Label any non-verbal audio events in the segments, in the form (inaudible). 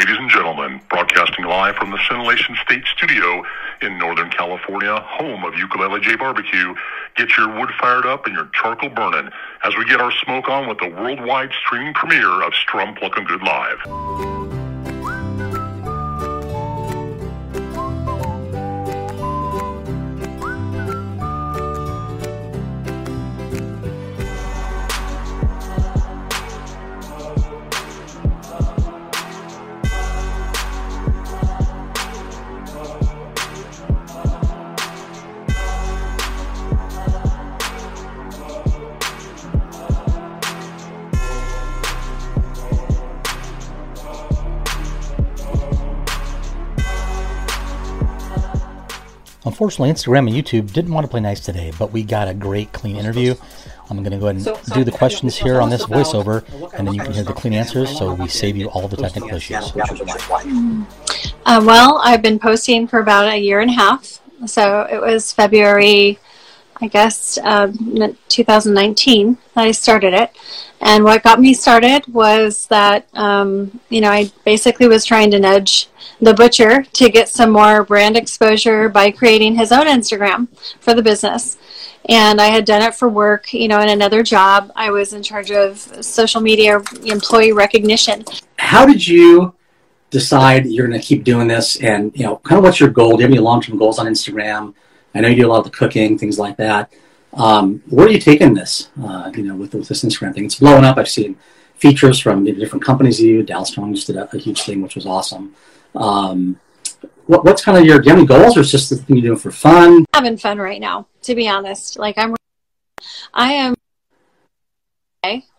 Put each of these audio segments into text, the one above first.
Ladies and gentlemen, broadcasting live from the Scintillation State Studio in Northern California, home of Ukulele J Barbecue, get your wood fired up and your charcoal burning as we get our smoke on with the worldwide streaming premiere of Strum Pluckin' Good Live. Unfortunately, Instagram and YouTube didn't want to play nice today, but we got a great, clean interview. I'm going to go ahead and so, so do the questions here on this voiceover, and then you can hear the clean answers, so we save you all the technical issues. Uh, well, I've been posting for about a year and a half. So it was February, I guess, um, 2019 that I started it. And what got me started was that, um, you know, I basically was trying to nudge the butcher to get some more brand exposure by creating his own Instagram for the business. And I had done it for work, you know, in another job. I was in charge of social media employee recognition. How did you decide you're going to keep doing this? And, you know, kind of what's your goal? Do you have any long term goals on Instagram? I know you do a lot of the cooking, things like that. Um, where are you taking this? Uh, you know, with, with this Instagram thing, it's blowing up. I've seen features from different companies. You, Dallas just did a, a, huge thing, which was awesome. Um, what, what's kind of your do you have any goals, or just the thing you're doing for fun? Having fun right now, to be honest. Like I'm, I am,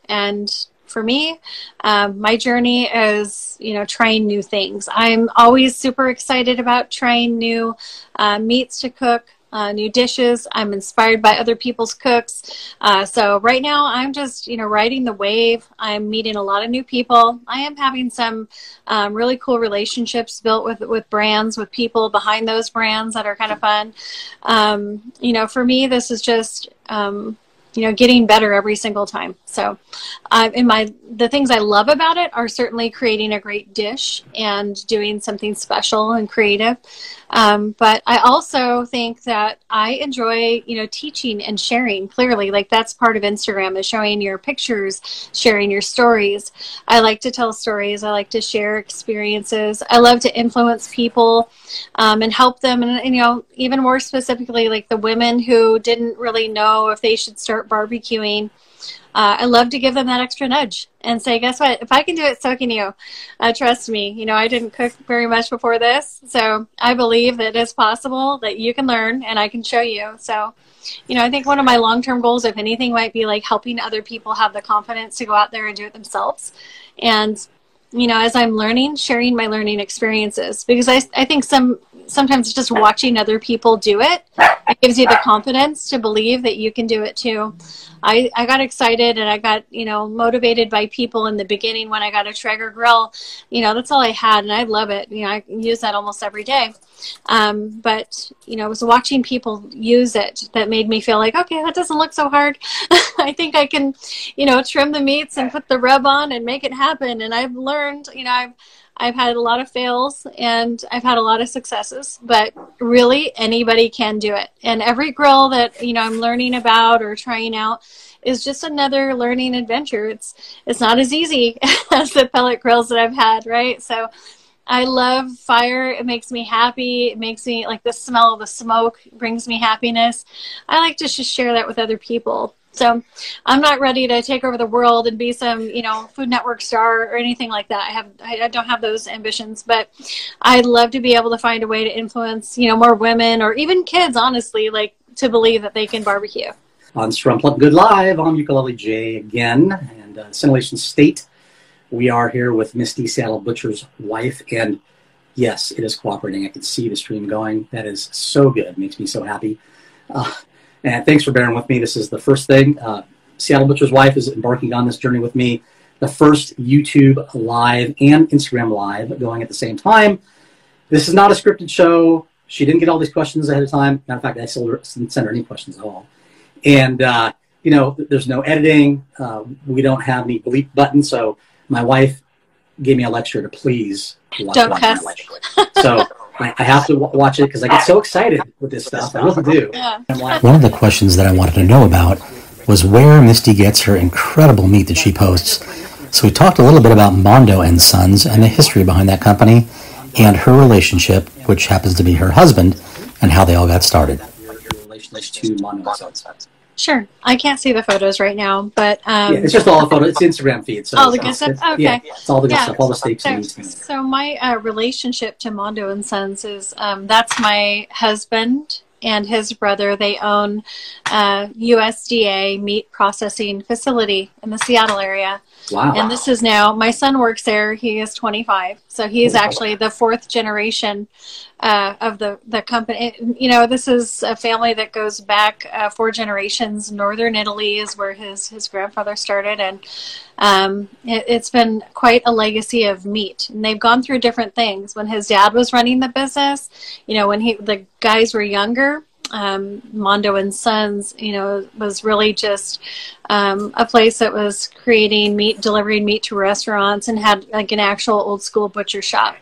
and for me, um, my journey is you know trying new things. I'm always super excited about trying new uh, meats to cook uh, new dishes. I'm inspired by other people's cooks. Uh, so right now, I'm just you know riding the wave. I'm meeting a lot of new people. I am having some um, really cool relationships built with with brands, with people behind those brands that are kind of fun. Um, you know, for me, this is just um, you know getting better every single time. So uh, in my the things i love about it are certainly creating a great dish and doing something special and creative. Um, but i also think that i enjoy you know teaching and sharing clearly. Like that's part of instagram is showing your pictures sharing your stories. I like to tell stories. I like to share experiences. I love to influence people um, and help them. And you know even more specifically like the women who didn't really know if they should start barbecuing, uh, I love to give them that extra nudge and say, guess what? If I can do it, so can you. Uh, trust me. You know, I didn't cook very much before this, so I believe that it's possible that you can learn and I can show you. So, you know, I think one of my long term goals, if anything, might be like helping other people have the confidence to go out there and do it themselves. And, you know, as I'm learning, sharing my learning experiences because I, I think some sometimes just watching other people do it, it gives you the confidence to believe that you can do it too. I, I got excited and I got, you know, motivated by people in the beginning when I got a Traeger grill. You know, that's all I had and I love it. You know, I use that almost every day. Um, but, you know, it was watching people use it that made me feel like, okay, that doesn't look so hard. (laughs) I think I can, you know, trim the meats and put the rub on and make it happen. And I've learned, you know, I've, I've had a lot of fails and I've had a lot of successes, but really anybody can do it. And every grill that, you know, I'm learning about or trying out is just another learning adventure. It's it's not as easy (laughs) as the pellet grills that I've had, right? So I love fire. It makes me happy. It makes me like the smell of the smoke brings me happiness. I like to just share that with other people. So I'm not ready to take over the world and be some, you know, Food Network star or anything like that. I have, I don't have those ambitions, but I'd love to be able to find a way to influence, you know, more women or even kids, honestly, like to believe that they can barbecue. On Strum Pluckin' Good Live, I'm Ukulele J again, and uh, State. We are here with Misty Seattle Butcher's wife, and yes, it is cooperating. I can see the stream going. That is so good. Makes me so happy. Uh, and thanks for bearing with me. This is the first thing. Uh, Seattle Butcher's wife is embarking on this journey with me. The first YouTube live and Instagram live going at the same time. This is not a scripted show. She didn't get all these questions ahead of time. Matter of fact, I still didn't send her any questions at all. And, uh, you know, there's no editing. Uh, we don't have any bleep button. So my wife gave me a lecture to please Don't cuss. So I, I, have to w- watch it because I get so excited with this stuff. I really do. Yeah. One of the questions that I wanted to know about was where Misty gets her incredible meat that she posts. So we talked a little bit about Mondo and Sons and the history behind that company and her relationship, which happens to be her husband, and how they all got started. To Mondo and Sons. Sure. I can't see the photos right now, but um, yeah, it's just all the photos. It's Instagram feed. So all the good stuff. Okay. Yeah, it's all the good yeah. stuff. All the steaks. So, so my uh, relationship to Mondo and Sons is um, that's my husband and his brother. They own a USDA meat processing facility in the Seattle area. Wow. And this is now, my son works there. He is 25. So he's actually the fourth generation uh, of the, the company. You know, this is a family that goes back uh, four generations. Northern Italy is where his, his grandfather started. And um, it, has been quite a legacy of meat. And they've gone through different things. When his dad was running the business, you know, when he the guys were younger, um, Mondo and Sons, you know, was really just um, a place that was creating meat, delivering meat to restaurants, and had like an actual old school butcher shop.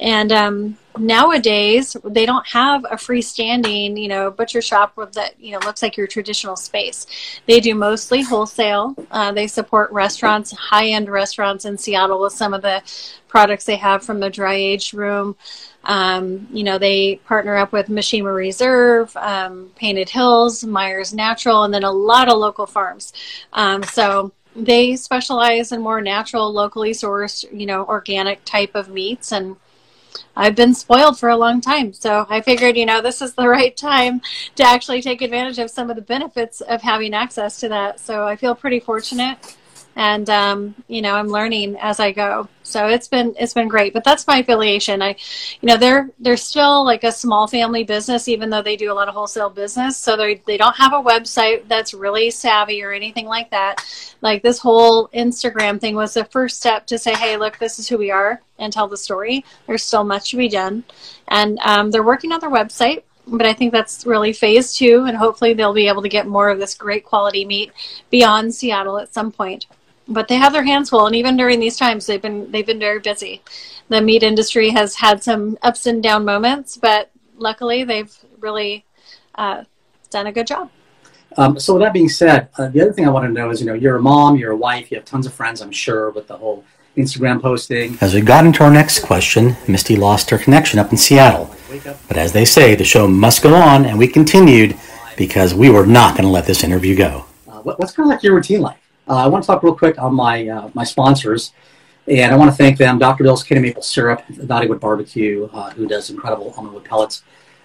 And um, nowadays, they don't have a freestanding, you know, butcher shop that, you know, looks like your traditional space. They do mostly wholesale. Uh, they support restaurants, high-end restaurants in Seattle with some of the products they have from the dry aged room. Um, you know, they partner up with Mishima Reserve, um, Painted Hills, Myers Natural, and then a lot of local farms. Um, so they specialize in more natural, locally sourced, you know, organic type of meats. And I've been spoiled for a long time. So I figured, you know, this is the (laughs) right time to actually take advantage of some of the benefits of having access to that. So I feel pretty fortunate and um, you know i'm learning as i go. So it's been it's been great but that's my affiliation. I you know they're they're still like a small family business even though they do a lot of wholesale business. So they they don't have a website that's really savvy or anything like that. Like this whole instagram thing was the first step to say hey look this is who we are and tell the story. There's still much to be done. And um, they're working on their website but I think that's really phase two, and hopefully they'll be able to get more of this great quality meat beyond Seattle at some point but they have their hands full and even during these times they've been they've been very busy. The meat industry has had some ups and down moments but luckily they've really uh, done a good job. Um, so with that being said uh, the other thing i want to know is you know you're a mom you're a wife you have tons of friends i'm sure with the whole instagram posting. As we got into our next question misty lost her connection up in seattle. But as they say the show must go on and we continued because we were not going to let this interview go. Uh, what's kind of like your routine like uh, I want to talk real quick on my uh, my sponsors, and I want to thank them: Dr. Bill's Candy Maple Syrup, Dollywood Barbecue, uh, who does incredible almond wood pellets,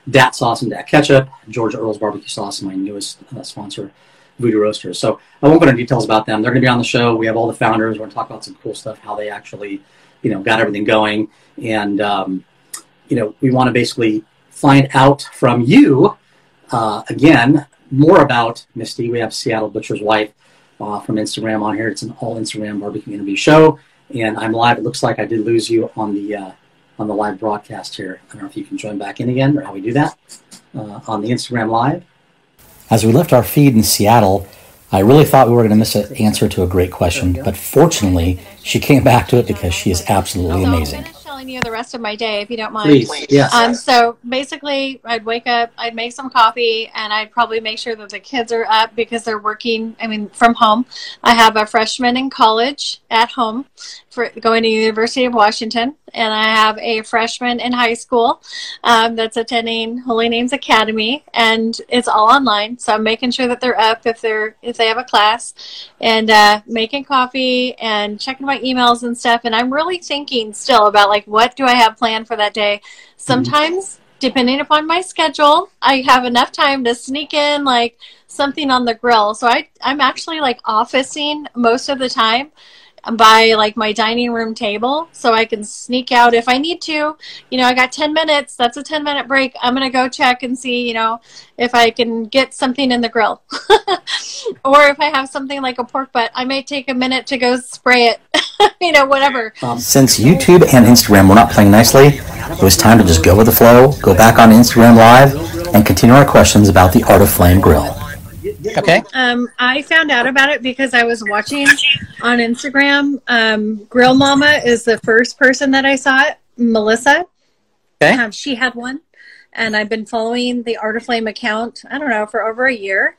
Dat Sauce and Dat Ketchup, Georgia Earl's Barbecue Sauce, my newest uh, sponsor, Voodoo Roasters. So I won't go into details about them. They're going to be on the show. We have all the founders. We're going to talk about some cool stuff, how they actually, you know, got everything going, and um, you know, we want to basically find out from you uh, again more about Misty. We have Seattle Butcher's wife uh, from Instagram on here. It's an all Instagram barbecue interview show, and I'm live. It looks like I did lose you on the uh, on the live broadcast here. I don't know if you can join back in again or how we do that uh, on the Instagram live. As we left our feed in Seattle, I really thought we were going to miss an answer to a great question, but fortunately, she came back to it because she is absolutely amazing telling you the rest of my day if you don't mind. Please, yes. Um, so basically, I'd wake up, I'd make some coffee, and I'd probably make sure that the kids are up because they're working. I mean, from home. I have a freshman in college at home for going to University of Washington, and I have a freshman in high school um, that's attending Holy Names Academy, and it's all online. So I'm making sure that they're up if they're if they have a class, and uh, making coffee and checking my emails and stuff. And I'm really thinking still about like what do I have planned for that day. Sometimes. Mm-hmm. Depending upon my schedule, I have enough time to sneak in like something on the grill. So I, I'm actually like officing most of the time by like my dining room table so I can sneak out if I need to. You know, I got 10 minutes. That's a 10 minute break. I'm going to go check and see, you know, if I can get something in the grill. (laughs) or if I have something like a pork butt, I may take a minute to go spray it. (laughs) you know, whatever. Um, since YouTube and Instagram were not playing nicely, it was time to just go with the flow, go back on Instagram Live, and continue our questions about the Arteflame Grill. Okay. Um, I found out about it because I was watching on Instagram. Um, Grill Mama is the first person that I saw it. Melissa. Okay. Um, she had one, and I've been following the Arteflame account. I don't know for over a year,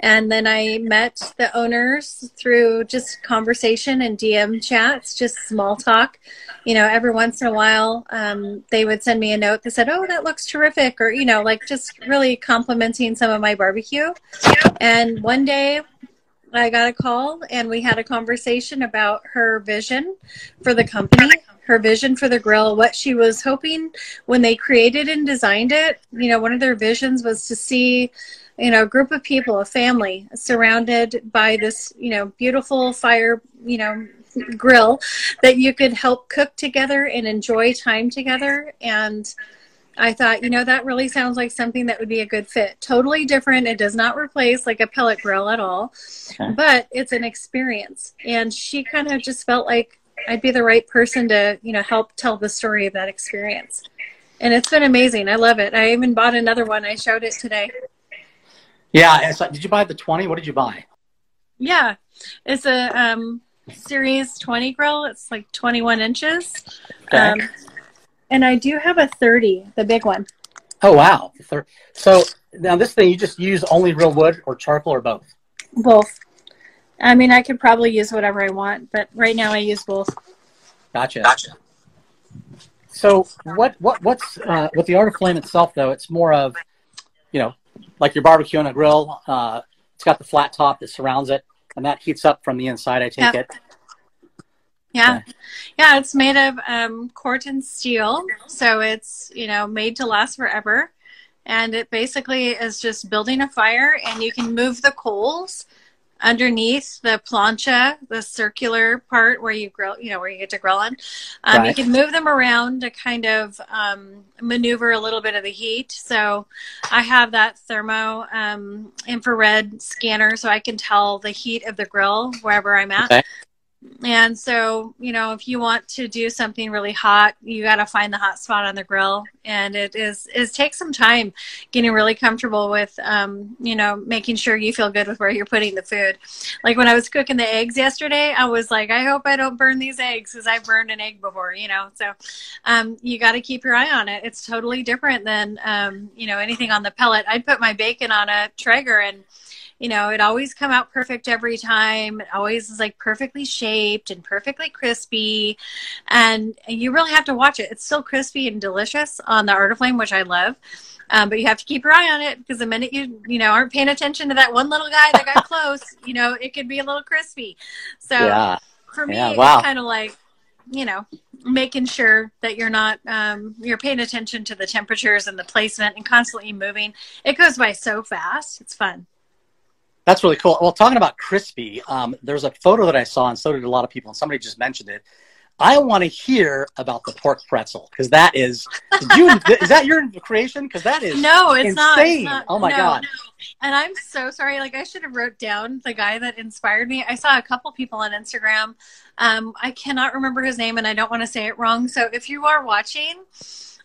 and then I met the owners through just conversation and DM chats, just small talk. You know, every once in a while, um, they would send me a note that said, "Oh, that looks terrific," or you know, like just really complimenting some of my barbecue. And one day, I got a call and we had a conversation about her vision for the company, her vision for the grill, what she was hoping when they created and designed it. You know, one of their visions was to see, you know, a group of people, a family surrounded by this, you know, beautiful fire, you know, grill that you could help cook together and enjoy time together and I thought, you know, that really sounds like something that would be a good fit. Totally different. It does not replace like a pellet grill at all, okay. but it's an experience. And she kind of just felt like I'd be the right person to, you know, help tell the story of that experience. And it's been amazing. I love it. I even bought another one. I showed it today. Yeah. So did you buy the 20? What did you buy? Yeah. It's a um, Series 20 grill. It's like 21 inches. Okay. Um, and I do have a 30, the big one. Oh, wow. So now this thing, you just use only real wood or charcoal or both? Both. I mean, I could probably use whatever I want, but right now I use both. Gotcha. Gotcha. So what, what, what's, uh, with the Arteflame itself though, it's more of, you know, like your barbecue on a grill, uh, it's got the flat top that surrounds it and that heats up from the inside, I take it. Yeah. Yeah, it's made of um, Corten steel. So it's, you know, made to last forever. And it basically is just building a fire and you can move the coals underneath the plancha, the circular part where you grill, you know, where you get to grill on. Um, right. You can move them around to kind of um, maneuver a little bit of the heat. So I have that thermo um, infrared scanner so I can tell the heat of the grill wherever I'm at. Okay. And so, you know, if you want to do something really hot, you got to find the hot spot on the grill. And it is, it takes some time getting really comfortable with, um, you know, making sure you feel good with where you're putting the food. Like when I was cooking the eggs yesterday, I was like, I hope I don't burn these eggs because I've burned an egg before, you know. So um, you got to keep your eye on it. It's totally different than, um, you know, anything on the pellet. I'd put my bacon on a Traeger and, you know, it always come out perfect every time. It always is like perfectly shaped and perfectly crispy. And you really have to watch it. It's still crispy and delicious on the Arteflame, which I love. Um, but you have to keep your eye on it because the minute you you know aren't paying attention to that one little guy that got (laughs) close, you know it could be a little crispy. So yeah. for me, yeah, wow. it's kind of like you know making sure that you're not um, you're paying attention to the temperatures and the placement and constantly moving. It goes by so fast. It's fun. That's really cool. Well, talking about crispy, um, there's a photo that I saw, and so did a lot of people, and somebody just mentioned it. I want to hear about the pork pretzel because that is you (laughs) is that your creation? Because that is no, it's insane. not. It's not oh my no, god! No. And I'm so sorry. Like I should have wrote down the guy that inspired me. I saw a couple people on Instagram. Um, I cannot remember his name, and I don't want to say it wrong. So if you are watching,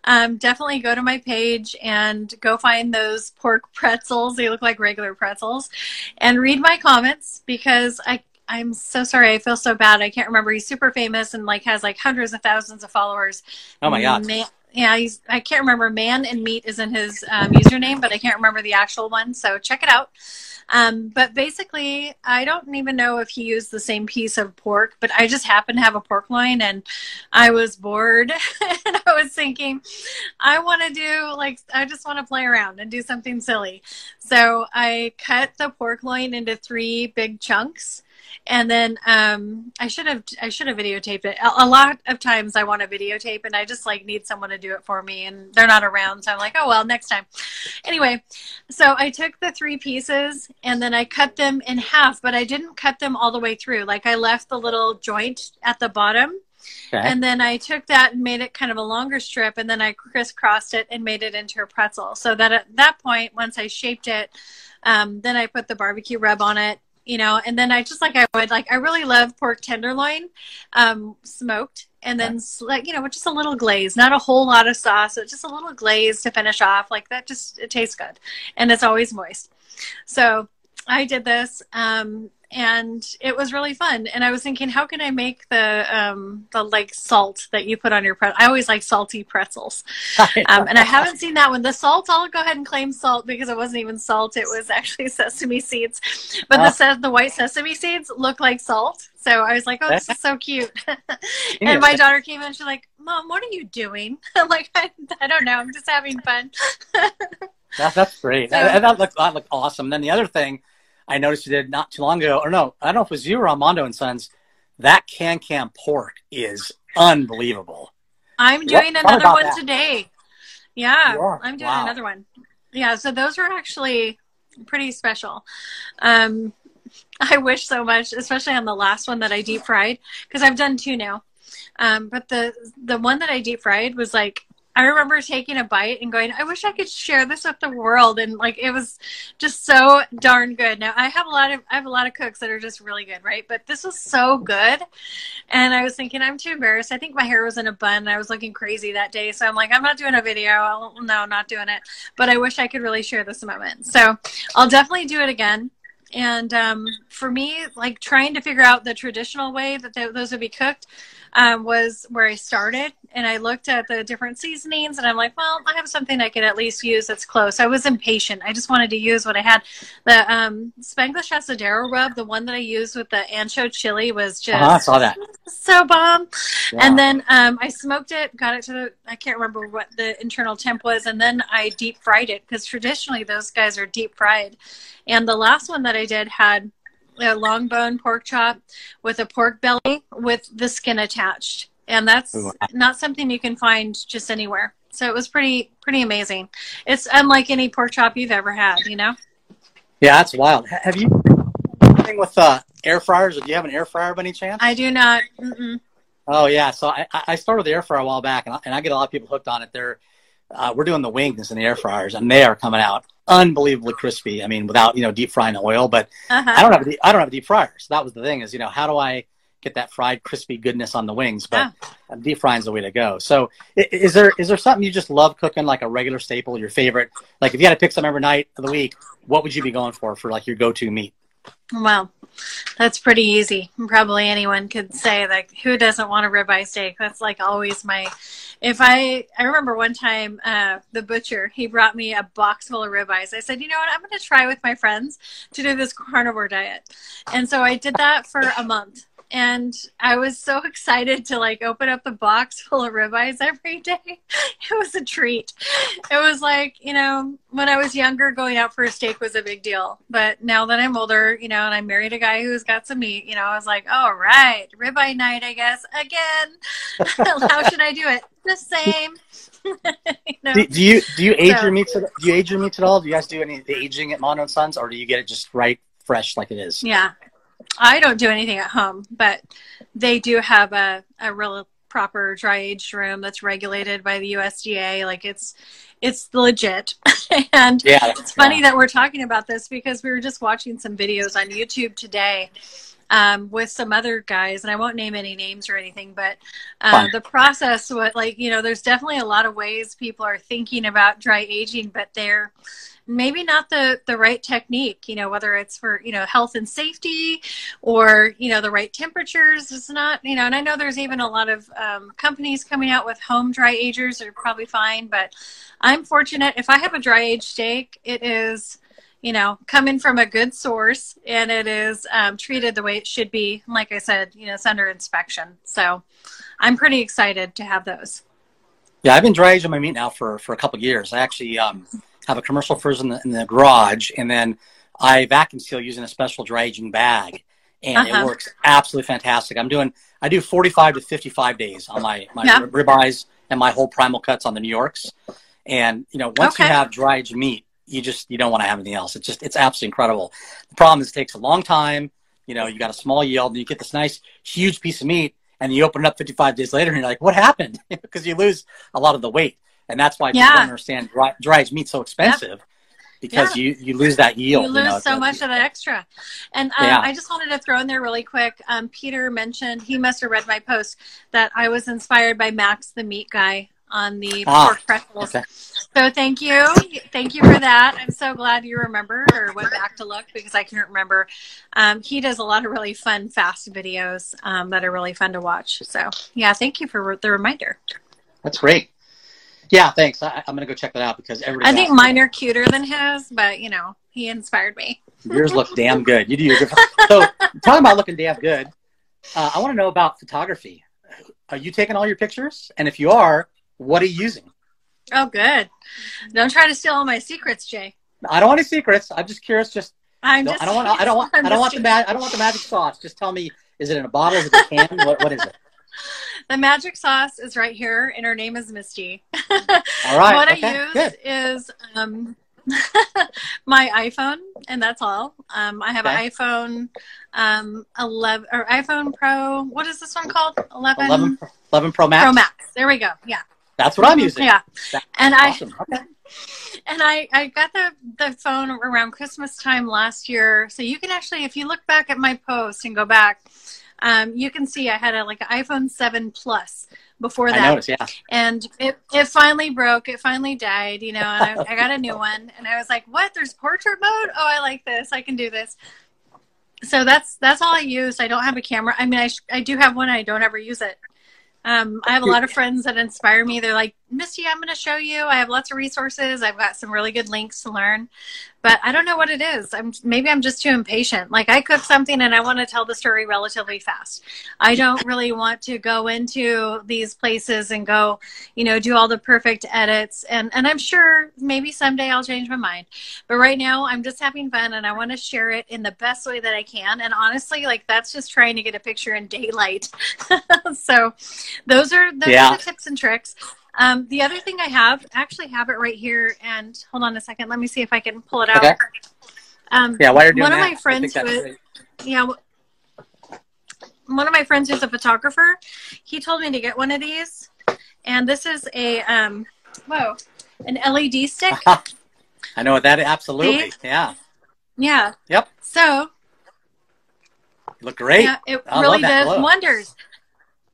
um, definitely go to my page and go find those pork pretzels. They look like regular pretzels, and read my comments because I I'm so sorry. I feel so bad. I can't remember. He's super famous and like has like hundreds of thousands of followers. Oh my god. Man, yeah, he's. I can't remember. Man and Meat is in his um, username, but I can't remember the actual one. So check it out. Um, but basically, I don't even know if he used the same piece of pork, but I just happened to have a pork loin and I was bored (laughs) and I was thinking, I want to do like, I just want to play around and do something silly. So I cut the pork loin into three big chunks and then um, I should have I should have videotaped it. A, a, lot of times I want to videotape, and I just like need someone to do it for me, and they're not around, so I'm like, oh well, next time. Anyway, so I took the three pieces and then I cut them in half, but I didn't cut them all the way through. Like I left the little joint at the bottom. Okay. And then I took that and made it kind of a longer strip, and then I crisscrossed it and made it into a pretzel. So that at that point, once I shaped it, um, then I put the barbecue rub on it you know, and then I just like I would like I really love pork tenderloin, um, smoked, and then like you know with just a little glaze, not a whole lot of sauce, but just a little glaze to finish off. Like that, just it tastes good, and it's always moist. So I did this. Um, and it was really fun. And I was thinking, how can I make the um, the like salt that you put on your pretzel? I always like salty pretzels, (laughs) um, and I haven't seen that one. The salt, I'll go ahead and claim salt because it wasn't even salt; it was actually (laughs) sesame seeds. But the the white sesame seeds look like salt, so I was like, oh, this is so cute. (laughs) and my daughter came in, she's like, Mom, what are you doing? I'm like, I, I don't know, I'm just having fun. that, that's great. So, that, that looked that looked awesome. And then the other thing I noticed you did not too long ago, or no, I don't know if it was you or Armando and Sons. That can can pork is unbelievable. I'm doing what, another one that? today. Yeah, I'm doing wow. another one. Yeah, so those are actually pretty special. Um, (laughs) I wish so much, especially on the last one that I deep fried, because I've done two now. Um, but the the one that I deep fried was like I remember taking a bite and going, I wish I could share this with the world. And like, it was just so darn good. Now I have a lot of, I have a lot of cooks that are just really good, right? But this was so good. And I was thinking, I'm too embarrassed. I think my hair was in a bun and I was looking crazy that day. So I'm like, I'm not doing a video. I'll, no, not doing it. But I wish I could really share this moment. So I'll definitely do it again. And um, for me, like trying to figure out the traditional way that th- those would be cooked um, was where I started. And I looked at the different seasonings and I'm like, well, I have something I could at least use that's close. I was impatient. I just wanted to use what I had. The um, Spanglish Asadero rub, the one that I used with the ancho chili was just uh-huh, I saw that. so bomb. Yeah. And then um, I smoked it, got it to the, I can't remember what the internal temp was. And then I deep fried it because traditionally those guys are deep fried. And the last one that I did had a long bone pork chop with a pork belly with the skin attached. And that's not something you can find just anywhere. So it was pretty pretty amazing. It's unlike any pork chop you've ever had, you know? Yeah, that's wild. Have you anything with uh, air fryers? Do you have an air fryer by any chance? I do not. Mm-mm. Oh yeah, so I, I started with the air fryer a while back, and I, and I get a lot of people hooked on it. They're uh, we're doing the wings in the air fryers, and they are coming out unbelievably crispy. I mean, without you know deep frying oil, but uh-huh. I don't have a, I don't have a deep fryer. So that was the thing is you know how do I get that fried crispy goodness on the wings? But yeah. deep frying is the way to go. So is there is there something you just love cooking like a regular staple, your favorite? Like if you had to pick some every night of the week, what would you be going for for like your go to meat? Well, that's pretty easy. Probably anyone could say like, who doesn't want a ribeye steak? That's like always my. If I I remember one time uh, the butcher he brought me a box full of ribeyes. I said, you know what, I'm going to try with my friends to do this carnivore diet, and so I did that for a month and I was so excited to like open up the box (laughs) full of ribeyes every day. It was a treat. It was like, you know, when I was younger, going out for a steak was a big deal. But now that I'm older, you know, and I married a guy who's got some meat, you know, I was like, all right, ribeye night, I guess, again. (laughs) How should I do it? The same. (laughs) you know? do, do, you do you age so, your meats? At, do you age your meats at all? Do you guys do any aging at Mondo Sons, or do you get it just right fresh like it is? Yeah, I don't do anything at home, but they do have a, a real proper dry aged room that's regulated by the USDA. Like it's it's legit. (laughs) and yeah, it's funny yeah. that we're talking about this because we were just watching some videos on YouTube today um, with some other guys, and I won't name any names or anything, but uh, the process, what like you know, there's definitely a lot of ways people are thinking about dry aging, but they're maybe not the the right technique you know whether it's for you know health and safety or you know the right temperatures. It's not you know and i know there's even a lot of um, companies coming out with home dry agers that are probably fine but i'm fortunate. If i have a dry age steak it is you know coming from a good source and it is um, treated the way it should be like i said you know it's under inspection so i'm pretty excited to have those yeah i've been dry aging my meat now for for a couple years i actually um have a commercial fridge in the, in the garage, and then I vacuum seal using a special dry aging bag, and uh-huh. it works absolutely fantastic. I'm doing I do 45 to 55 days on my my yeah. ribeyes and my whole primal cuts on the New Yorks, and you know once okay. you have dry aged meat, you just you don't want to have anything else. It's just it's absolutely incredible. The problem is it takes a long time. You know, you got a small yield, and you get this nice huge piece of meat, and you open it up 55 days later, and you're like, what happened? (laughs) because you lose a lot of the weight and that's why yeah. people don't understand dry, dry meat so expensive. Yep. Because yeah. you, you lose that yield. You lose you know, so much of that extra. And um, yeah. I just wanted to throw in there really quick. Um, Peter mentioned, he must have read my post, that I was inspired by Max the meat guy on the ah, pork pretzels. Okay. So thank you, thank you for that. I'm so glad you remember or went back to look because I couldn't remember. Um, he does a lot of really fun, fast videos um, that are really fun to watch. So yeah, thank you for the reminder. That's great. Yeah, thanks. I, am gonna go check that out because every. I think mine are cuter than his, but you know, he inspired me. Yours look damn good. You do your good. So talking about looking damn good, uh, I want to know about photography. Are you taking all your pictures? And if you are, what are you using? Oh, good. Don't try to steal all my secrets, Jay. I don't want any secrets. I'm just curious. Just I'm just. I don't want. (laughs) I don't want. I don't want the mag. I don't want the magic sauce. Just tell me. Is it in a bottle? Is it a can? what, what is it? (laughs) The magic sauce is right here, and her name is Misty. (laughs) all right. what okay, I use good. is um, my iPhone, and that's all. Um, I have okay. an iPhone um, 11 or iPhone Pro. What is this one called? 11? 11, 11 Pro Max. Pro Max. There we go. Yeah. That's what I'm using. Yeah. That's and awesome. I okay. (laughs) and I I got the the phone around Christmas time last year. So you can actually, if you look back at my post and go back, um, you can see I had a like an iPhone 7 Plus before that. I noticed, yeah. And it, it finally broke. It finally died, you know, and I, I got a new one. And I was like, what? There's portrait mode? Oh, I like this. I can do this. So that's that's all I use. I don't have a camera. I mean, I, I do have one. I don't ever use it. Um, I have a lot of friends that inspire me. They're like, Misty, I'm going to show you. I have lots of resources. I've got some really good links to learn, but I don't know what it is. I'm maybe I'm just too impatient. Like I cook something and I want to tell the story relatively fast. I don't (laughs) really want to go into these places and go, you know, do all the perfect edits. And and I'm sure maybe someday I'll change my mind. But right now I'm just having fun and I want to share it in the best way that I can. And honestly, like that's just trying to get a picture in daylight. (laughs) so those are those yeah. are the tips and tricks. Um, the other thing I have, actually have it right here, and hold on a second. Let me see if I can pull it out. Okay. Um, yeah, while you're doing one that, of my friends was, yeah, one of my friends who's a photographer. He told me to get one of these, and this is a um, whoa, an LED stick. (laughs) I know that. Absolutely, See? yeah, yeah, yep. So, look great. Yeah, it I really does wonders.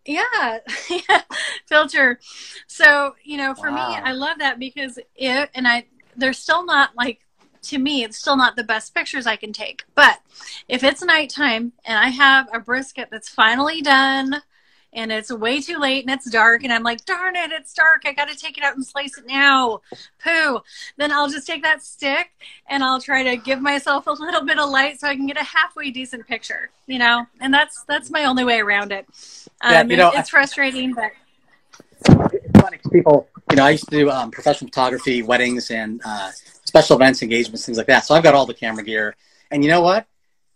(laughs) Yeah, filter. So you know, for wow. me, I love that because it and I. They're still not like to me. It's still not the best pictures I can take. But if it's nighttime and I have a brisket that's finally done and it's way too late and it's dark and I'm like, darn it, it's dark. I got to take it out and slice it now. Pooh. Then I'll just take that stick and I'll try to give myself a little bit of light so I can get a halfway decent picture, you know? And that's, that's my only way around it. Um, yeah, you know, it's frustrating, but it's funny people, you know, I used to do um, professional photography, weddings and uh, special events, engagements, things like that. So I've got all the camera gear and you know what?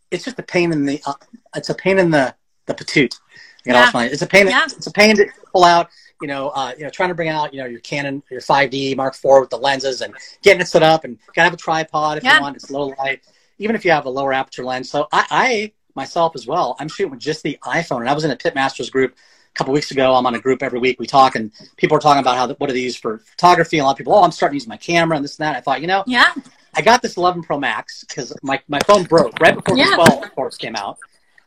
It's just a pain in the, uh, it's a pain in the, the patoot yeah. It's a pain. Yeah. It's a pain to pull out. You know, uh, you know, trying to bring out, you know, your Canon, your 5D Mark IV with the lenses and getting it set up, and gotta have a tripod if yeah. you want. It's low light, even if you have a lower aperture lens. So I, I myself as well, I'm shooting with just the iPhone, and I was in a Pitmasters group a couple weeks ago. I'm on a group every week. We talk, and people are talking about how what are these for photography. A lot of people, oh, I'm starting to use my camera and this and that. I thought, you know, yeah, I got this 11 Pro Max because my my phone broke right before yeah. the 12, of course, came out,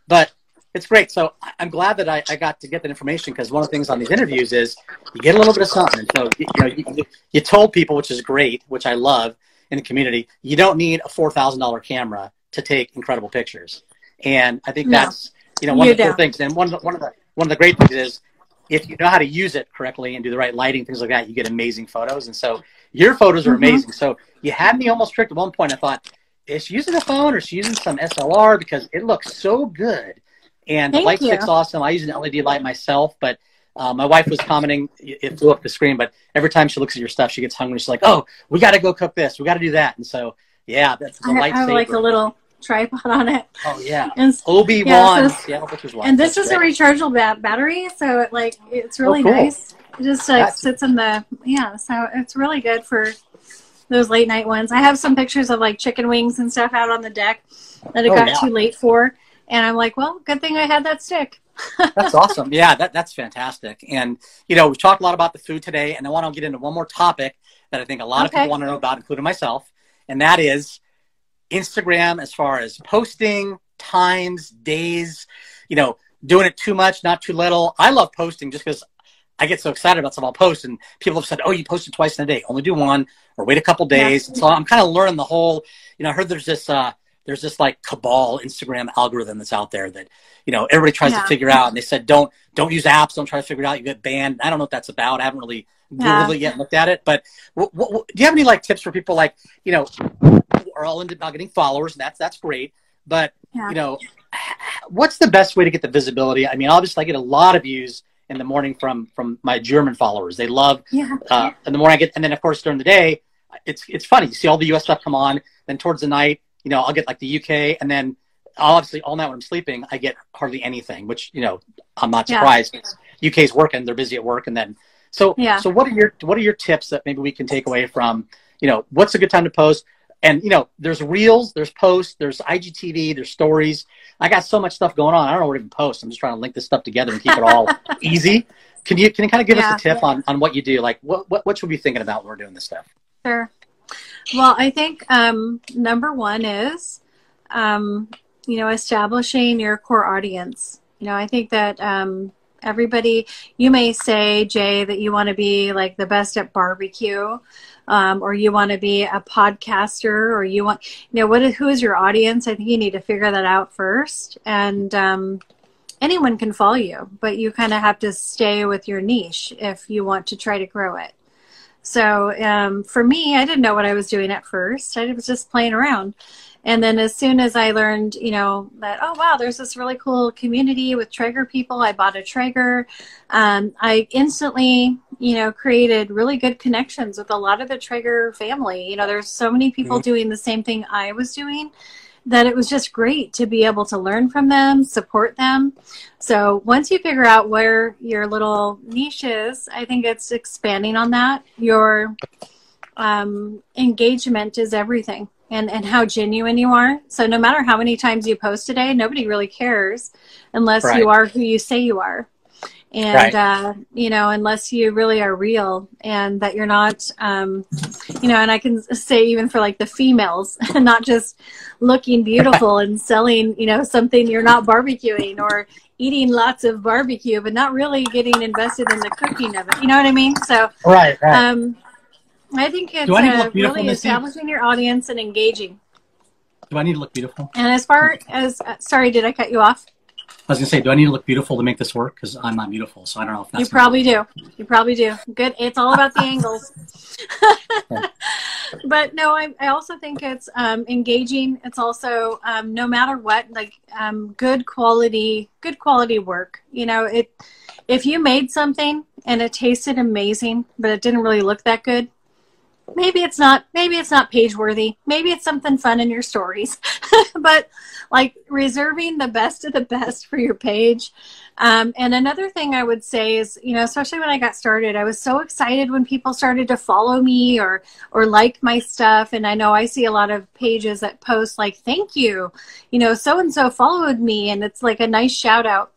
but it's great. So I'm glad that I, I got to get that information because one of the things on these interviews is you get a little bit of something. And so you, know you, you told people, which is great, which I love in the community, you don't need a four thousand dollar camera to take incredible pictures. And I think no, that's you know one you of the cool things. And one of the, one of the one of the great things is if you know how to use it correctly and do the right lighting, things like that, you get amazing photos. And so your photos are mm-hmm. amazing. So you had me almost tricked at one point. I thought, is she using a phone or is she using some SLR because it looks so good and Thank the light stick's awesome. I use an LED light myself, but uh, my wife was commenting, it flew up the screen, but every time she looks at your stuff, she gets hungry. She's like, oh, we got to go cook this. We got to do that. And so, yeah, that's the I, I have like a little tripod on it. Oh, yeah. (laughs) And, Obi-Wan. Yeah, so Pictures And this that's is great. a rechargeable ba- battery. So it like, it's really oh, cool. nice. It just like that's... sits in the, yeah. So it's really good for those late night ones. I have some pictures of like chicken wings and stuff out on the deck that it oh, got yeah. too late for. And I'm like, well, good thing I had that stick. that's (laughs) awesome. Yeah, that, that's fantastic. And, you know, we've talked a lot about the food today, and I want to get into one more topic that I think a lot okay. of people want to know about, including myself, and that is Instagram as far as posting, times, days, you know, doing it too much, not too little. I love posting just because I get so excited about some I'll post, and people have said, "Oh, you posted twice in a day. Only do one, or wait a couple days." Yeah. So I'm kind of learning the whole. You know, I heard there's this uh, there's this like cabal Instagram algorithm that's out there that you know everybody tries yeah. to figure out, and they said don't don't use apps, don't try to figure it out. You get banned. I don't know what that's about. I haven't really yeah. it yet, looked at it. But what, what, do you have any like tips for people like you know are all into about getting followers? And That's that's great, but yeah. you know what's the best way to get the visibility? I mean, obviously, I get a lot of views in the morning from from my German followers. They love. Yeah. Uh, in the morning, I get, and then of course during the day, it's it's funny. You see all the U.S. stuff come on. Then towards the night, you know, I'll get like the UK, and then obviously all night when I'm sleeping, I get hardly anything. Which you know, I'm not surprised. Yeah. UK's working; they're busy at work, and then so yeah. So what are your what are your tips that maybe we can take away from? You know, what's a good time to post? And you know, there's reels, there's posts, there's IGTV, there's stories. I got so much stuff going on. I don't know where to even post. I'm just trying to link this stuff together and keep it all (laughs) easy. Can you can you kind of give yeah, us a tip on, on what you do? Like what, what what should we be thinking about when we're doing this stuff? Sure. Well, I think um, number one is um, you know establishing your core audience. You know, I think that um, everybody you may say Jay that you want to be like the best at barbecue um, or you want to be a podcaster or you want you know what who is your audience i think you need to figure that out first and um, anyone can follow you but you kind of have to stay with your niche if you want to try to grow it so um, for me i didn't know what i was doing at first i was just playing around and then as soon as I learned, you know, that, oh, wow, there's this really cool community with Traeger people, I bought a Traeger. Um, I instantly, you know, created really good connections with a lot of the Traeger family. You know, there's so many people mm-hmm. doing the same thing I was doing that it was just great to be able to learn from them, support them. So once you figure out where your little niche is, I think it's expanding on that. Your um, engagement is everything and, and how genuine you are. So no matter how many times you post a day, nobody really cares unless right. you are who you say you are. And, right. uh, you know, unless you really are real and that you're not, um, you know, and I can say even for like the females, (laughs) not just looking (laughs) beautiful and selling, you know, something you're not barbecuing or eating lots of barbecue, but not really getting invested in the cooking of it. You know what I mean? So, right, right. Um, I think it's uh, really establishing your audience and engaging. Do I need to look beautiful? And as far as, uh, sorry, did I cut you off? I was gonna say, do I need to look beautiful to make this work? Because I'm not beautiful, so I don't know if that's. You probably do. You probably do. Good. It's all about the (laughs) angles. (laughs) but no, I, I also think it's um, engaging. It's also um, no matter what, like um, good quality, good quality work. You know, it. If you made something and it tasted amazing, but it didn't really look that good, maybe it's not maybe it's not page worthy. Maybe it's something fun in your stories. (laughs) But like reserving the best of the best for your page. Um, and another thing i would say is you know especially when i got started i was so excited when people started to follow me or or like my stuff. And i know i see a lot of pages that post like thank you. You know so and so followed me and it's like a nice shout out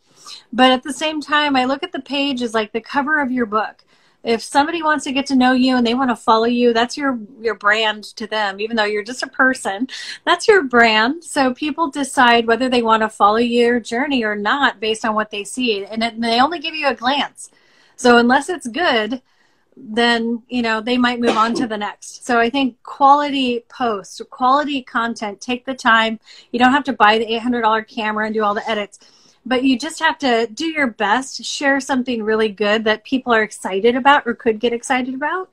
but at the same time i look at the page as like the cover of your book if somebody wants to get to know you and they want to follow you that's your your brand to them even though you're just a person. That's your brand. So people decide whether they want to follow your journey or not based on what they see and it, they only give you a glance. So unless it's good then you know they might move on to the next. So i think quality posts quality content take the time. You don't have to buy the $800 camera and do all the edits but you just have to do your best, share something really good that people are excited about or could get excited about.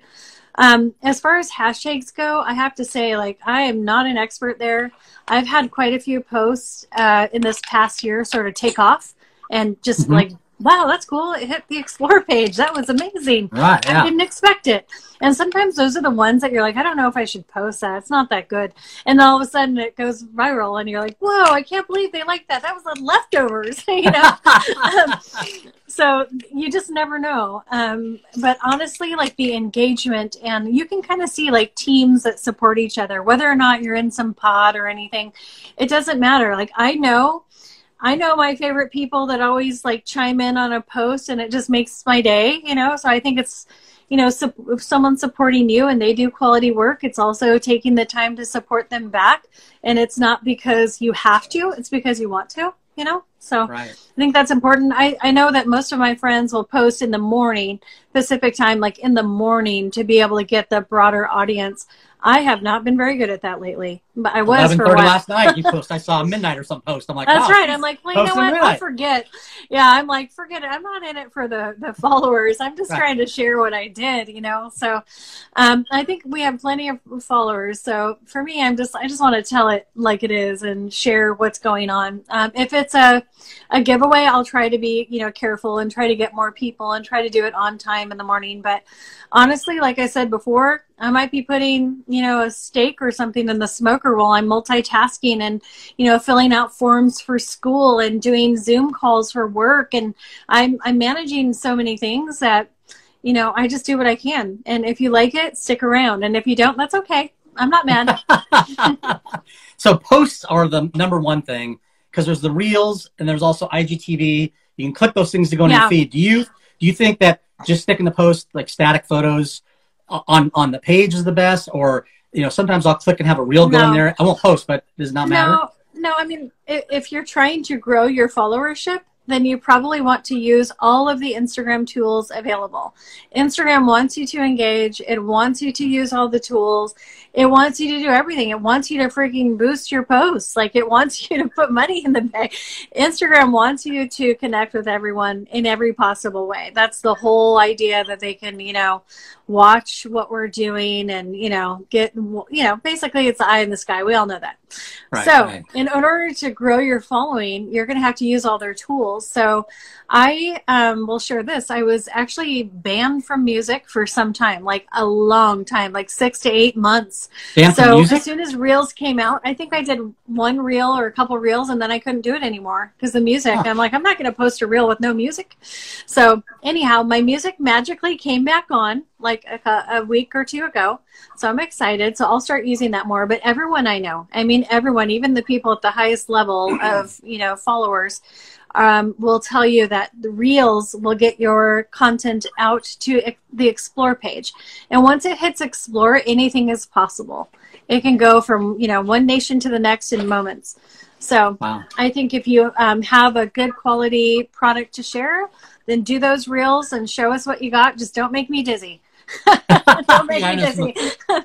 Um, as far as hashtags go, I have to say, like, I am not an expert there. I've had quite a few posts uh, in this past year sort of take off and just mm-hmm. like wow, that's cool. It hit the explore (laughs) page. That was amazing. Right. Yeah. I didn't expect it. And sometimes those are the ones that you're like, I don't know if I should post that. It's not that good. And all of a sudden it goes viral and you're like, whoa, I can't believe they like that. That was the leftovers, (laughs) you know? (laughs) um, so you just never know. Um, but honestly, like the engagement and you can kind of see like teams that support each other, whether or not you're in some pod or anything, it doesn't matter. Like I know I know my favorite people that always like chime in on a post and it just makes my day, you know? So I think it's, you know, so if someone's supporting you and they do quality work, it's also taking the time to support them back. And it's not because you have to, it's because you want to. you know? So right. I think that's important. I, I know that most of my friends will post in the morning, Pacific time, like in the morning to be able to get the broader audience. I have not been very good at that lately, but I was for a while. last night. You post. I saw a (laughs) midnight or some post. I'm like, that's right. I'm like, well, you know what? I forget. Yeah, I'm like, forget it. I'm not in it for the the followers. I'm just right. trying to share what I did. You know. So, um, I think we have plenty of followers. So for me, I'm just I just want to tell it like it is and share what's going on. Um, if it's a a giveaway, I'll try to be you know careful and try to get more people and try to do it on time in the morning. But honestly, like I said before, I might be putting, you know, a steak or something in the smoker while I'm multitasking and, you know, filling out forms for school and doing Zoom calls for work. And I'm, I'm managing so many things that, you know, I just do what I can. And if you like it, stick around. And if you don't, that's okay. I'm not mad. (laughs) (laughs) so posts are the number one thing because there's the reels and there's also IGTV. You can click those things to go in yeah. your feed. Do you, do you think that just sticking the post like static photos on on the page is the best, or you know sometimes I'll click and have a reel no. go in there. I won't post, but does not matter. No, no. I mean, if you're trying to grow your followership, then you probably want to use all of the Instagram tools available. Instagram wants you to engage. It wants you to use all the tools. It wants you to do everything. It wants you to freaking boost your posts. Like it wants (laughs) you to put money in the bank. Instagram wants you to connect with everyone in every possible way. That's the whole idea that they can, you know, watch what we're doing and, you know, get, you know, basically it's the eye in the sky. We all know that. Right, so right. in order to grow your following, you're going to have to use all their tools. So I um, will share this. I was actually banned from music for some time, like a long time, like six to eight months. Banned so as soon as reels came out, I think I did one reel or a couple reels, and then I couldn't do it anymore because the music. Huh. I'm like, I'm not going to post a reel with no music. So anyhow, my music magically came back on like a, a week or two ago. So I'm excited. So I'll start using that more. But everyone I know, I mean, everyone, even the people at the highest level of you know followers um, will tell you that the reels will get your content out to the explore page. And once it hits explore anything is possible. It can go from you know one nation to the next in moments. So wow. i think if you um, have a good quality product to share then do those reels and show us what you got. Just don't make me dizzy. (laughs) Don't make yeah, me dizzy.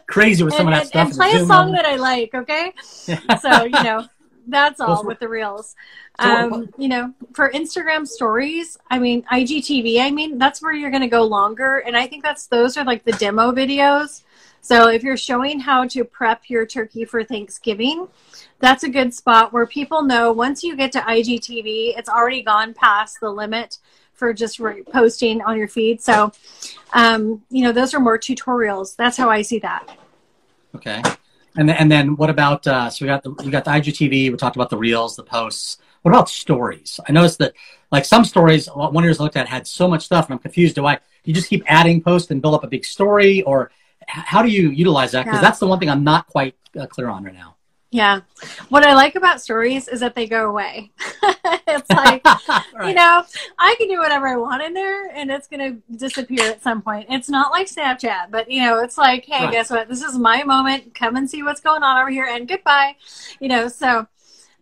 crazy with some and, of that and, stuff. and play a song that i like okay? (laughs) So you know that's all with the reels. Um, you know, for Instagram stories, I mean, IGTV, I mean, that's where you're going to go longer. And I think that's, those are like the demo videos. So if you're showing how to prep your turkey for Thanksgiving, that's a good spot where people know once you get to IGTV, it's already gone past the limit for just re- posting on your feed. So, um, you know, those are more tutorials. That's how I see that. Okay. And then, and then what about uh, so we got the we got the IGTV. We talked about the reels, the posts. What about stories? I noticed that like some stories, one year's looked at had so much stuff, and I'm confused. Do I do you just keep adding posts and build up a big story, or how do you utilize that? Because yeah. that's the one thing I'm not quite uh, clear on right now. Yeah. What I like about stories is that they go away. (laughs) it's like, (laughs) right. you know, I can do whatever I want in there and it's going to disappear at some point. It's not like Snapchat, but, you know, it's like, hey, right. guess what? This is my moment. Come and see what's going on over here and goodbye. You know, so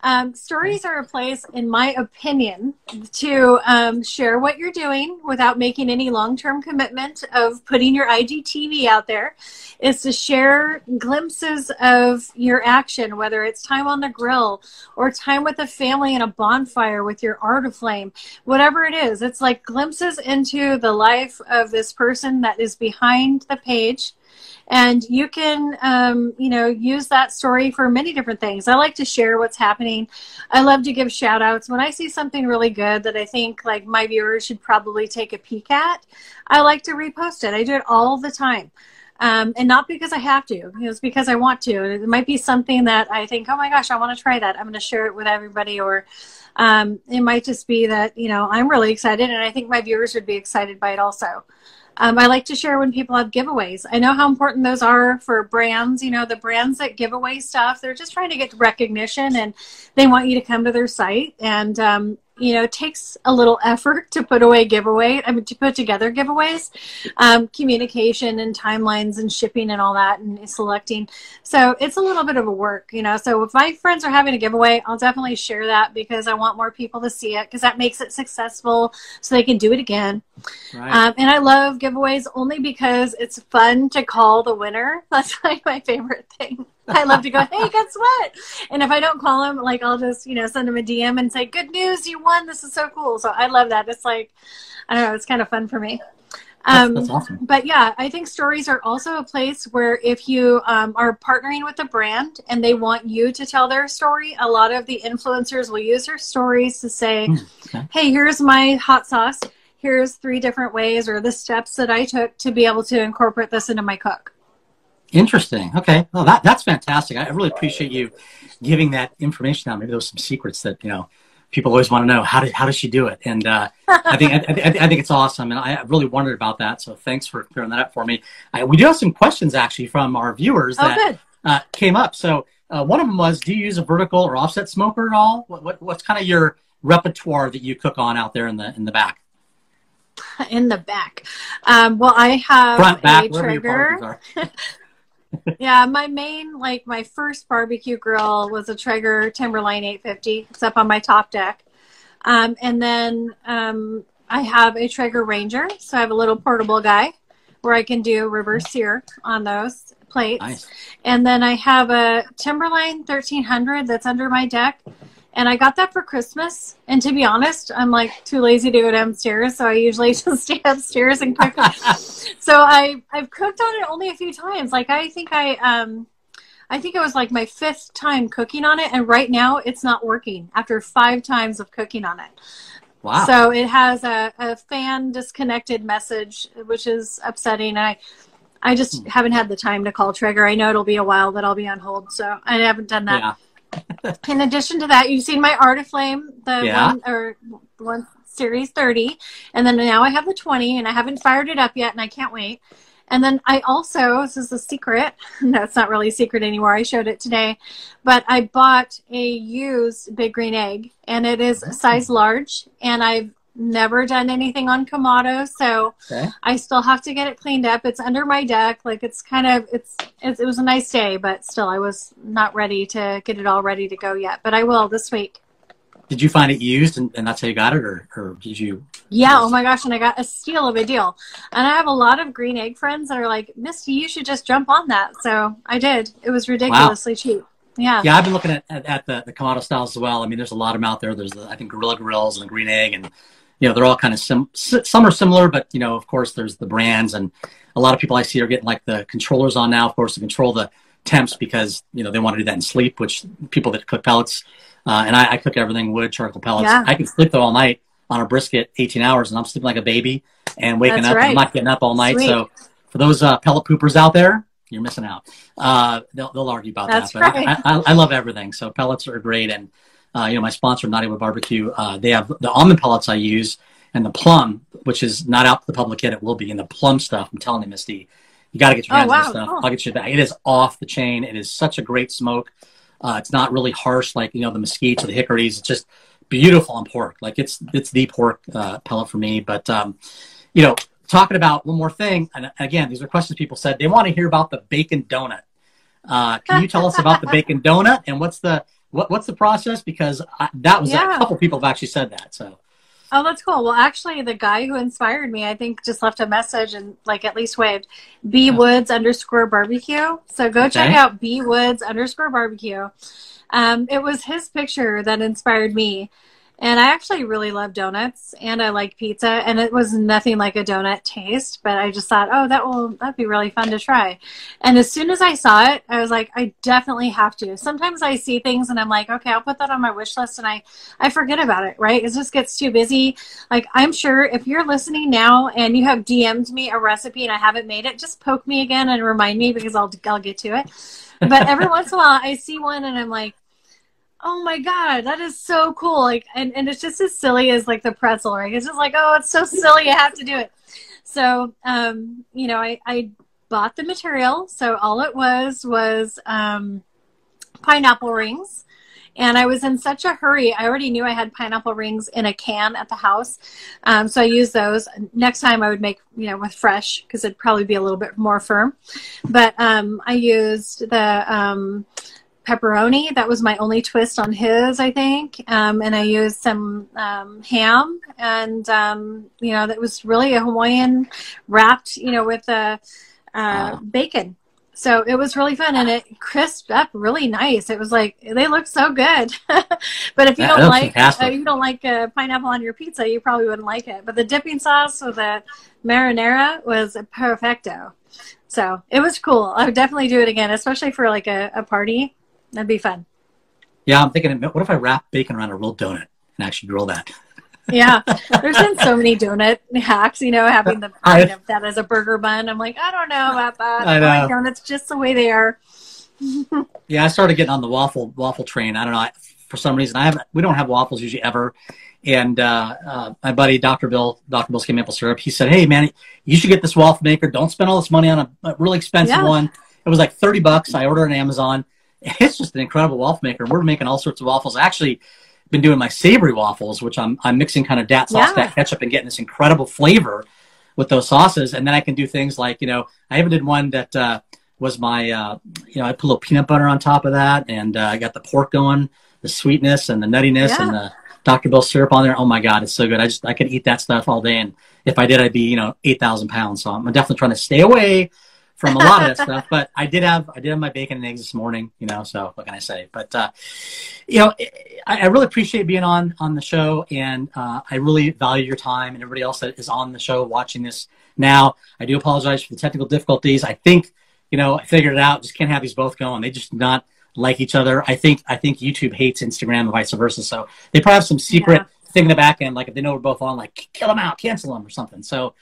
um, stories are a place, in my opinion, to um, share what you're doing without making any long term commitment of putting your IGTV out there. Is to share glimpses of your action, whether it's time on the grill or time with the family in a bonfire with your Arteflame, whatever it is. It's like glimpses into the life of this person that is behind the page and you can um, you know use that story for many different things i like to share what's happening i love to give shout outs when i see something really good that i think like my viewers should probably take a peek at i like to repost it i do it all the time um, and not because I have to. It's because I want to. It might be something that I think, oh my gosh, I want to try that. I'm going to share it with everybody. Or um, it might just be that you know I'm really excited, and I think my viewers would be excited by it also. Um, I like to share when people have giveaways. I know how important those are for brands. You know, the brands that give away stuff, they're just trying to get recognition and they want you to come to their site. And um, you know, takes a little effort to put away giveaway. I mean, to put together giveaways, um, communication and timelines and shipping and all that and selecting. So it's a little bit of a work, you know. So if my friends are having a giveaway, I'll definitely share that because I want more people to see it because that makes it successful so they can do it again. Right. Um, and I love giveaways only because it's fun to call the winner. (laughs) That's like my favorite thing. I love to go, hey, guess what? And if I don't call him, like I'll just, you know, send him a DM and say, good news, you won. This is so cool. So I love that. It's like, I don't know, it's kind of fun for me. Um, that's, that's awesome. But yeah, I think stories are also a place where if you um, are partnering with a brand and they want you to tell their story, a lot of the influencers will use their stories to say, mm, okay. hey, here's my hot sauce. Here's three different ways or the steps that I took to be able to incorporate this into my cook. Interesting. Okay. Well, that that's fantastic. I really appreciate you giving that information out. Maybe there was some secrets that you know people always want to know. How did how does she do it? And uh, I think I, I, I, think it's awesome, and I really wondered about that. So thanks for clearing that up for me. I, we do have some questions actually from our viewers oh, that uh, came up. So uh, one of them was, do you use a vertical or offset smoker at all? What, what what's kind of your repertoire that you cook on out there in the in the back? In the back. Um, well, I have Front, back, a Traeger. (laughs) yeah, my main, like my first barbecue grill was a Traeger Timberline 850. It's up on my top deck. Um, and then um, I have a Traeger Ranger, so I have a little portable guy where I can do reverse sear on those plates. Nice. And then I have a Timberline 1300 that's under my deck and I got that for Christmas. And to be honest, I'm like too lazy to go downstairs, so I usually (laughs) just stay upstairs and cook. (laughs) so I I've cooked on it only a few times. Like I think I um I think it was like my fifth time cooking on it, and right now it's not working after five times of cooking on it. Wow. So it has a, a fan disconnected message, which is upsetting. I I just hmm. haven't had the time to call Traeger. I know it'll be a while that I'll be on hold, so I haven't done that. Yeah. In addition to that, you've seen my Arteflame, the yeah. one or one series 30, and then now I have the 20, and I haven't fired it up yet, and I can't wait. And then I also, this is a secret. (laughs) No, it's not really a secret anymore. I showed it today. But I bought a used Big Green Egg, and it is size large. And I've never done anything on Kamado, so okay. I still have to get it cleaned up. It's under my deck. Like it's kind of it's, it's, it was a nice day, but still I was not ready to get it all ready to go yet. But I will this week. Did you find it used and, and that's how you got it, or, or did you? Yeah. Oh my gosh! And I got a steal of a deal. And I have a lot of green egg friends that are like, Misty, you should just jump on that. So I did. It was ridiculously wow. cheap. Yeah. Yeah, I've been looking at, at, at, the, the Kamado styles as well. I mean, there's a lot of them out there. There's, the, I think, Gorilla Grills and the Green Egg, and you know they're all kind of sim- some are similar but you know of course there's the brands and a lot of people i see are getting like the controllers on now of course to control the temps because you know they want to do that in sleep which people that cook pellets uh, and I, I, cook everything wood charcoal pellets yeah. i can sleep though all night on a brisket 18 hours and i'm sleeping like a baby and waking That's up right. i'm not getting up all night Sweet. so for those uh, pellet poopers out there you're missing out uh, they'll, they'll argue about That's that but right. I, I, I love everything so pellets are great and you know, my sponsor, Knotty Wood Barbecue, uh, they have the almond pellets I use and the plum, which is not out to the public yet. It will be in the plum stuff. I'm telling you, Misty, you got to get your oh, hands oh, wow. on this stuff. I'll get you that. It is off the chain. It is such a great smoke. Uh, it's not really harsh like you know the mesquites or the hickories. It's just beautiful on pork. Like it's it's the pork uh, pellet for me. But um, you know, talking about one more thing, and again, these are questions people said they want to hear about the bacon donut. Uh, can you tell us about the bacon donut and what's the what, what's the process? Because I, that was yeah. a couple people have actually said that. So. Oh, that's cool. Well, actually, the guy who inspired me, I think, just left a message and like at least waved. B Woods underscore barbecue. So go okay. check out B Woods underscore barbecue. Um, it was his picture that inspired me. And I actually really love donuts and I like pizza and it was nothing like a donut taste, but I just thought, oh, that will that'd be really fun to try. And as soon as I saw it, I was like, I definitely have to. Sometimes I see things and I'm like, okay, I'll put that on my wish list and I I forget about it, right? It just gets too busy. Like I'm sure if you're listening now and you have DM'd me a recipe and I haven't made it, just poke me again and remind me because I'll I'll get to it. But every (laughs) once in a while I see one and I'm like, oh my god that is so cool like and, and it's just as silly as like the pretzel right it's just like oh it's so silly You have to do it so um you know i i bought the material so all it was was um pineapple rings And I was in such a hurry. I already knew I had pineapple rings in a can at the house. Um, so I used those. Next time I would make, you know, with fresh because it'd probably be a little bit more firm. But um, I used the um, pepperoni. That was my only twist on his, I think. Um, and I used some um, ham, and um, you know, that was really a Hawaiian wrapped, you know, with a uh, uh, bacon. So it was really fun, and it crisped up really nice. It was like they looked so good. (laughs) but if you don't like uh, you don't like uh, pineapple on your pizza, you probably wouldn't like it. But the dipping sauce with the marinara was perfecto. So it was cool. I would definitely do it again, especially for like a, a party. That'd be fun. Yeah, I'm thinking, what if I wrap bacon around a real donut and actually grill that? yeah, there's been so many donut hacks. You know, having the I, you know, that as a burger bun. I'm like, I don't know about that. I know. donuts just the way they are. (laughs) yeah, I started getting on the waffle waffle train. I don't know. I, for some reason, I haven't. We don't have waffles usually ever. And uh, uh, my buddy, Dr. Bill, Dr. Bill's came Maple Syrup, he said, "Hey, man, you should get this waffle maker. Don't spend all this money on a, a really expensive yeah. one. It was like thirty bucks. I ordered on Amazon. It's just an incredible waffle maker. We're making all sorts of waffles. I Actually, been doing my savory waffles, which I'm I'm mixing kind of dat sauce, yeah. dat ketchup, and getting this incredible flavor with those sauces. And then I can do things like you know I even did one that uh, was my uh, you know I put a little peanut butter on top of that, and uh, I got the pork going, the sweetness and the nuttiness, yeah. and the Dr. Bill syrup on there. Oh my God, it's so good. I just I could eat that stuff all day, and if I did, I'd be you know eight thousand pounds. So I'm definitely trying to stay away from a lot of that stuff. But I did have I did have my bacon and eggs this morning, you know. So what can I say? But uh, you know, I, I, really appreciate being on on the show, and uh, I really value your time and everybody else that is on the show watching this now. I do apologize for the technical difficulties. I think you know I figured it out. Just can't have these both going. They just not like each other. I think I think YouTube hates Instagram and vice versa. So they probably have some secret. Yeah. Thing in the back end, like if they know we're both on, like kill them out, cancel them, or something. So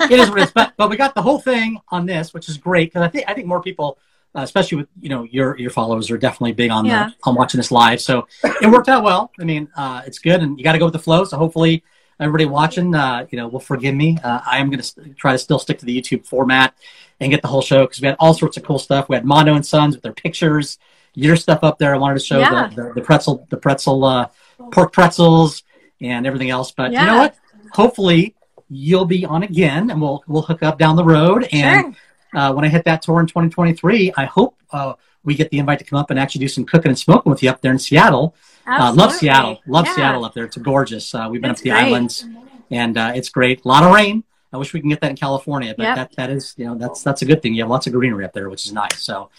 it is what it is. But, but we got the whole thing on this, which is great because I think I think more people, uh, especially with you know your your followers, are definitely big on yeah. the, on watching this live. So it worked out well. I mean, uh, it's good, and you got to go with the flow. So hopefully, everybody watching, uh, you know, will forgive me. Uh, I am going to st- try to still stick to the YouTube format and get the whole show because we had all sorts of cool stuff. We had Mondo and Sons with their pictures, your stuff up there. I wanted to show yeah. the, the, the pretzel, the pretzel, uh, pork pretzels, and everything else. But yeah. you know what? Hopefully you'll be on again, and we'll we'll hook up down the road. And sure. uh, when I hit that tour in 2023, I hope uh, we get the invite to come up and actually do some cooking and smoking with you up there in Seattle. Uh, love Seattle, love yeah. Seattle up there. It's gorgeous. Uh, we've been it's up to the great. islands, and uh, it's great. A lot of rain. I wish we can get that in California, but yep. that that is you know that's that's a good thing. You have lots of greenery up there, which is nice. So.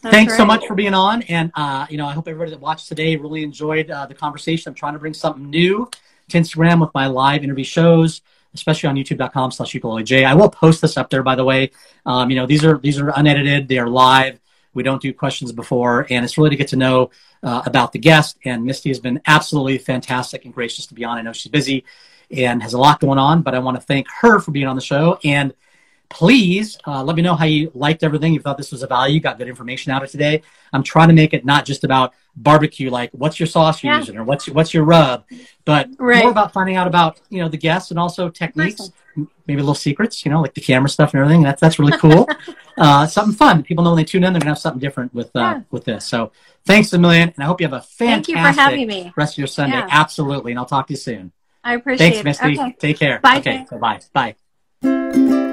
That's Thanks right. so much for being on, and uh, you know I hope everybody that watched today really enjoyed the conversation. I'm trying to bring something new to Instagram with my live interview shows, especially on youtube.com slash ukulelej. I will post this up there, by the way. Um, you know, these are, these are unedited. They are live. We don't do questions before, and it's really to get to know uh, about the guest. And Misty has been absolutely fantastic and gracious to be on. I know she's busy and has a lot going on, but I want to thank her for being on the show. And please uh, let me know how you liked everything. You thought this was a value, got good information out of today. I'm trying to make it not just about barbecue, like what's your sauce you're yeah. using or what's your, what's your rub, but right. more about finding out about you know the guests and also techniques, maybe little secrets, you know, like the camera stuff and everything. That's that's really (laughs) cool. uh, something fun. People know when they tune in, they're gonna have something different with uh, yeah. with this. So thanks a million, and I hope you have a fantastic Thank you for having me. rest of your Sunday. Yeah. Absolutely, and I'll talk to you soon. I appreciate it. Thanks, Misty. Okay. Take care. Bye. Okay. Bye. Bye.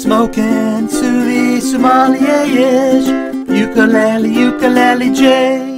Smoking to Suvi Sommelier Ukulele, ukulele J